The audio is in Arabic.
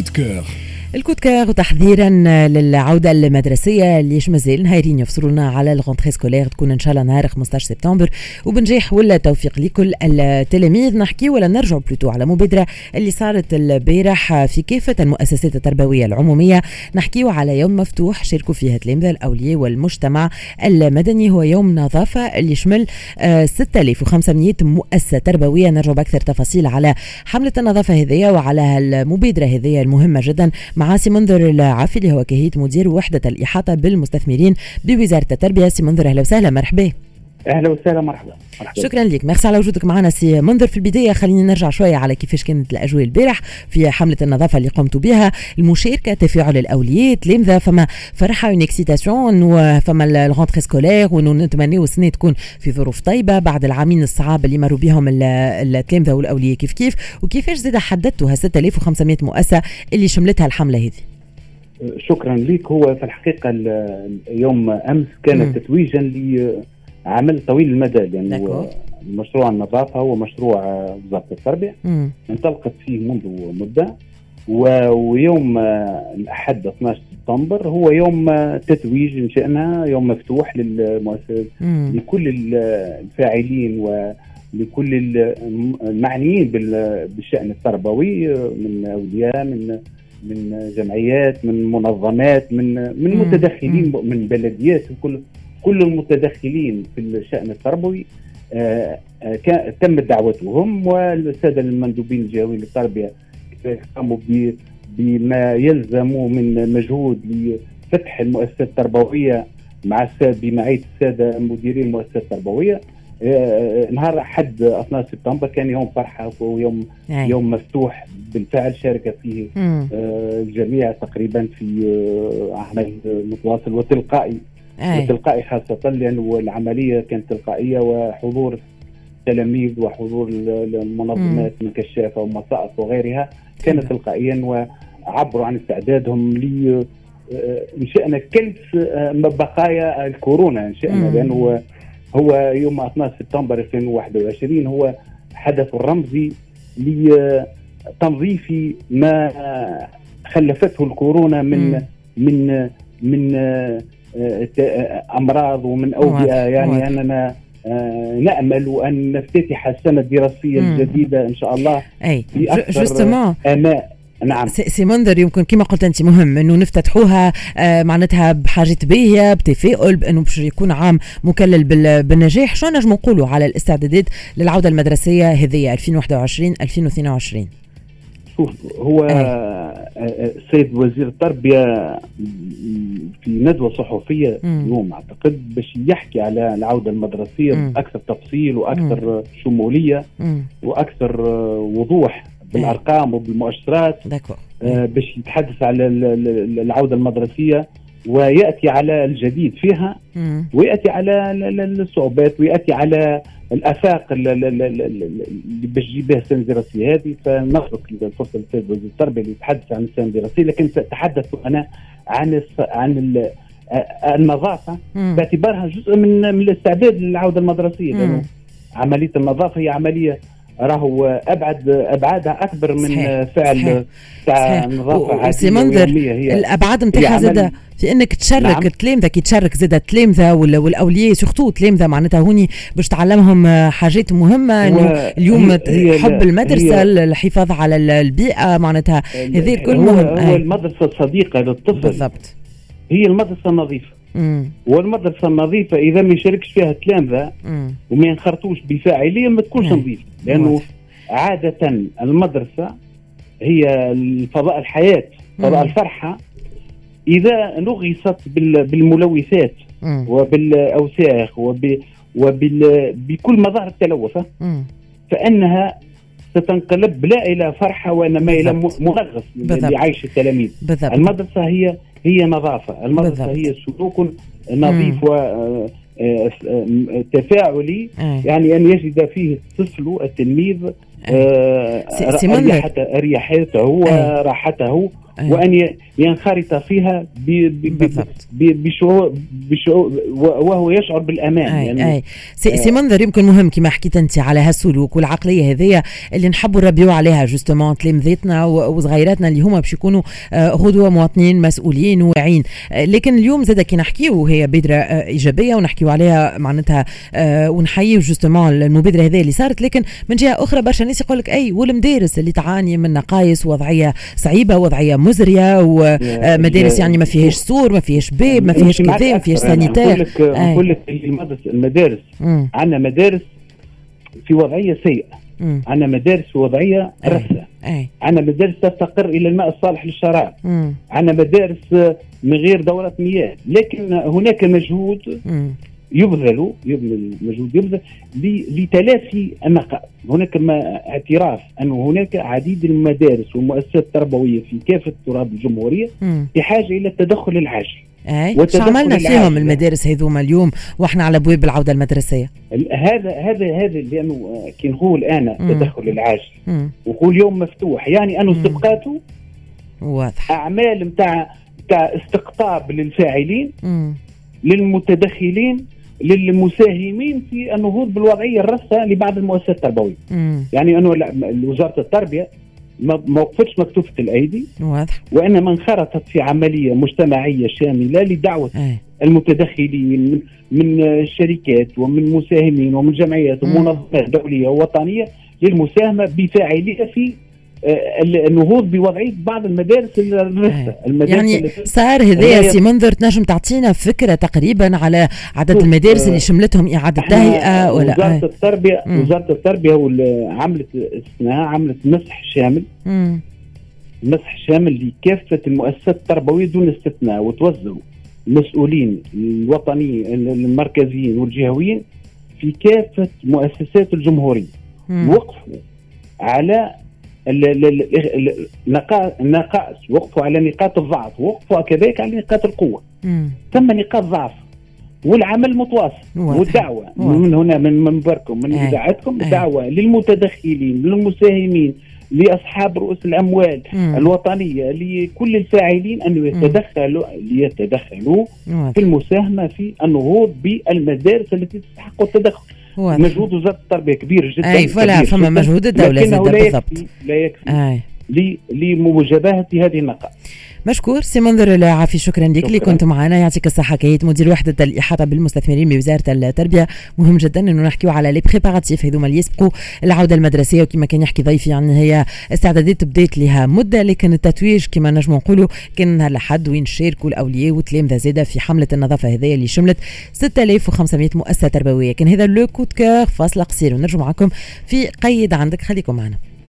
coup de cœur ال coup de cœur وتحضيرا للعودة المدرسية اللي مازال نهارين يفصلونا على ال rentrée scolaire. تكون إن شاء الله نهار 15 سبتمبر. وبنجاح ولا توفيق لكل التلاميذ. نحكي ولا نرجع plutôt على مبادرة اللي صارت البارح في كافه المؤسسات التربوية العمومية. نحكيو على يوم مفتوح شاركوا فيها تلامذه الأولياء والمجتمع المدني. هو يوم نظافة اللي يشمل 6500 آه، مؤسسة تربوية. نرجع بأكثر تفاصيل على حملة النظافة هذه وعلى المبادرة هذه المهمة جدا مع سي منذر العافي اللي هو كاهية مدير وحدة الإحاطة بالمستثمرين بوزارة التربية. سي منذر أهلا وسهلا مرحبا. أهلا وسهلا مرحبا. مرحبا. شكرا لك. ميرسي على وجودك معنا سي منذر في البداية. خلينا نرجع شوية على كيفاش كانت الأجواء البارح في حملة النظافة اللي قمتوا بها. المشاركة تفاعل الاولياء تلامذه فما فرحة une excitation فما ال rentrée scolaire وانه نتمناو السنة تكون في ظروف طيبة. بعد العامين الصعاب اللي مروا بهم التلامذة والأولياء كيف كيف؟ وكيفاش زاد حددتوا ها 6500 مؤسسة اللي شملتها الحملة هذه؟ شكرا لك. هو في الحقيقة يوم أمس كان تتويجا عمل طويل المدى لأنه مشروع النظافة هو مشروع وزارة التربية. انطلقت فيه منذ مدة ويوم الأحد 12 سبتمبر هو يوم تتويج إن شئنا يوم مفتوح للمؤسسات لكل الفاعلين ولكل المعنيين بالشأن التربوي من أولياء من من جمعيات من منظمات من من متدخلين من بلديات كل كل المتدخلين في الشأن التربوي آه، آه، تم دعوتهم والسادة المندوبين الجهويين للتربية قاموا بما يلزم من مجهود لفتح المؤسسات التربوية مع السادة بمعية السادة مديرين المؤسسات التربوية. آه، نهار أحد 12 سبتمبر كان يوم فرحة ويوم أي. يوم مفتوح بالفعل شارك فيه الجميع تقريبا في عمل متواصل وتلقائي. تلقائي خاصة لأن العملية كانت تلقائية وحضور التلاميذ وحضور المنظمات من كشافة ومصائف وغيرها كانت تلقائيا وعبروا عن استعدادهم ل آه، انشانا كنس آه، بقايا الكورونا انشانا لأنه هو يوم 12 سبتمبر 2021 هو حدث الرمزي لتنظيف ما خلفته الكورونا من من من أمراض ومن أوبئة يعني واضح. أننا آه، نأمل أن نفتتح السنة الدراسية مم. الجديدة إن شاء الله أي justement نعم. سي منذر يمكن كما قلت أنت مهم أنه نفتتحوها آه معناتها بحاجة باهيه بتفاؤل بانه باش يكون عام مكلل بالنجاح. شو نجم نقولوا على الاستعدادات للعودة المدرسية هذه 2021 2022 شوف هو السيد وزير التربية في ندوة صحفية اليوم أعتقد باش يحكي على العودة المدرسية. بأكثر تفصيل وأكثر. شمولية. وأكثر وضوح بالأرقام وبالمؤشرات آه باش يتحدث على العودة المدرسية ويأتي على الجديد فيها ويأتي على الصعوبات ويأتي على الأفاق اللي باش تجيب بها السنة الدراسيه هذه فنترك الفرصة للسيد وزير التربية اللي يتحدث عن السنة الدراسيه لكن سأتحدث أنا عن عن النظافة باعتبارها جزء من من الاستعداد للعودة المدرسية. لأنه عملية النظافة هي عملية راهو ابعد أبعادها أكبر من صحيح. فعل صحيح. تاع نظافة سي منذر الأبعاد نتاعها زاد في إنك تشارك نعم. التلامذه كي تشارك زاد التلامذه والأولياء surtout التلامذه معناتها هوني باش تعلمهم حاجات مهمة إنه اليوم هي حب المدرسة هي الحفاظ على البيئة معناتها هذه الكل مهم هو المدرسة الصديقة للطفل بالضبط هي المدرسة والمدرسة النظيفة إذا ما يشاركش فيها تلامذه وما ينخرطوش بفاعلية ما تكونش نظيفة. لأنه عادة المدرسة هي الفضاء الحياة فضاء الفرحة. إذا نغصت بالملوثات وبالأوساخ وب وبال بكل مظاهر التلوث فإنها ستنقلب لا إلى فرحة وإنما إلى منغص لعيش التلاميذ. بالضبط. المدرسة هي هي نظافة. المدرسة بالضبط. هي سلوك نظيف وتفاعلي آه، يعني أن يجد فيه الطفل التلميذ آه. آه، اريحته وراحته. أيه. وأن ينخرط فيها بشعور وهو يشعر بالأمان. أي يعني أي. سي, سي منذر يمكن مهم كما حكيت أنت على هالسلوك والعقلية هذيا اللي نحبوا نربيو عليها justement تلامذتنا وصغيراتنا اللي هما باش يكونوا غدوة مواطنين مسؤولين واعيين. لكن اليوم زاد كي نحكيو هي بادره إيجابية ونحكيو عليها معناتها ونحييو justement المبادرة هذه اللي صارت. لكن من جهة أخرى برشا ناس يقول لك أي والمدارس اللي تعاني من نقائص وضعية صعيبة وضعية مزرية ومدارس يعني ما فيهاش سور ما فيهاش باب ما فيهاش كذا ما فيهاش sanitaires. نقول لك المدارس. عندنا مدارس في وضعية سيئة. عندنا مدارس في وضعية رثه عندنا مدارس تفتقر إلى الماء الصالح للشراب عندنا مدارس من غير دورة مياه. لكن هناك مجهود يبذل يبذل مجهود يبذل لتلافي النقائص هناك ما اعتراف أن هناك عديد المدارس والمؤسسات التربوية في كافة تراب الجمهورية بحاجة إلى التدخل العاجل. أي عملنا فيهم المدارس هذوما اليوم وإحنا على ابواب العودة المدرسية؟ هذا هذا هذا لأنه كي نقول أنا التدخل العاجل. وقول يوم مفتوح. يعني انه استبقاته واضح. أعمال نتاع نتاع استقطاب للفاعلين مم. للمتدخلين للمساهمين في النهوض بالوضعية الرثه لبعض المؤسسات التربوية. يعني أنه وزارة التربية ما وقفتش مكتوفة الأيدي واضح وإنما انخرطت في عملية مجتمعية شاملة لدعوة أي. المتدخلين من, الشركات ومن مساهمين ومن جمعيات ومنظمات دولية ووطنية للمساهمة بفاعلية في النهوض بوضعيه بعض المدارس الرثه المدارس يعني صار هذايا سي منذر تنجم تعطينا فكرة تقريبا على عدد المدارس اللي شملتهم إعادة تهيئة ولا وزارة آه. التربيه مم. وزارة التربية عملت استثناء عملت مسح شامل مم. مسح شامل لكافة المؤسسات التربوية دون استثناء وتوزعوا المسؤولين الوطنيين المركزيين والجهويين في كافة مؤسسات الجمهورية وقفوا على النقائص وقفوا على نقاط الضعف وقفوا كذلك على نقاط القوة. ثم نقاط ضعف والعمل متواصل والدعوة. من هنا من منبركم من إذاعتكم الدعوه للمتدخلين للمساهمين لأصحاب رؤوس الأموال مم. الوطنية لكل الفاعلين أن يتدخلوا ليتدخلوا في المساهمة في النهوض بالمدارس التي تستحق التدخل. مجهود وزاره التربيه كبير جدا أي فلا فما مجهود الدولة لكنه لا يكفي لا يكفي لمجابهه هذه النقائص مشكور. سي منذر العافي شكرا لك. اللي كنت معنا يعطيك الصحة كنت مدير وحدة الإحاطة بالمستثمرين بوزارة التربية. مهم جدا إنه نحكيو على les préparatifs هذوما اللي يسبقوا العودة المدرسية وكما كان يحكي ضيفي يعني هي استعدادات بدات لها مدة لكن التتويج كما نجموا نقولوا كان نهار لحد وين شاركوا الأولياء والتلامذه زاده في حملة النظافة هذه اللي شملت 6500 مؤسسة تربوية. كان هذا لو كود كور فاصله قصير. ونرجع معكم في قيد عندك. خليكم معنا.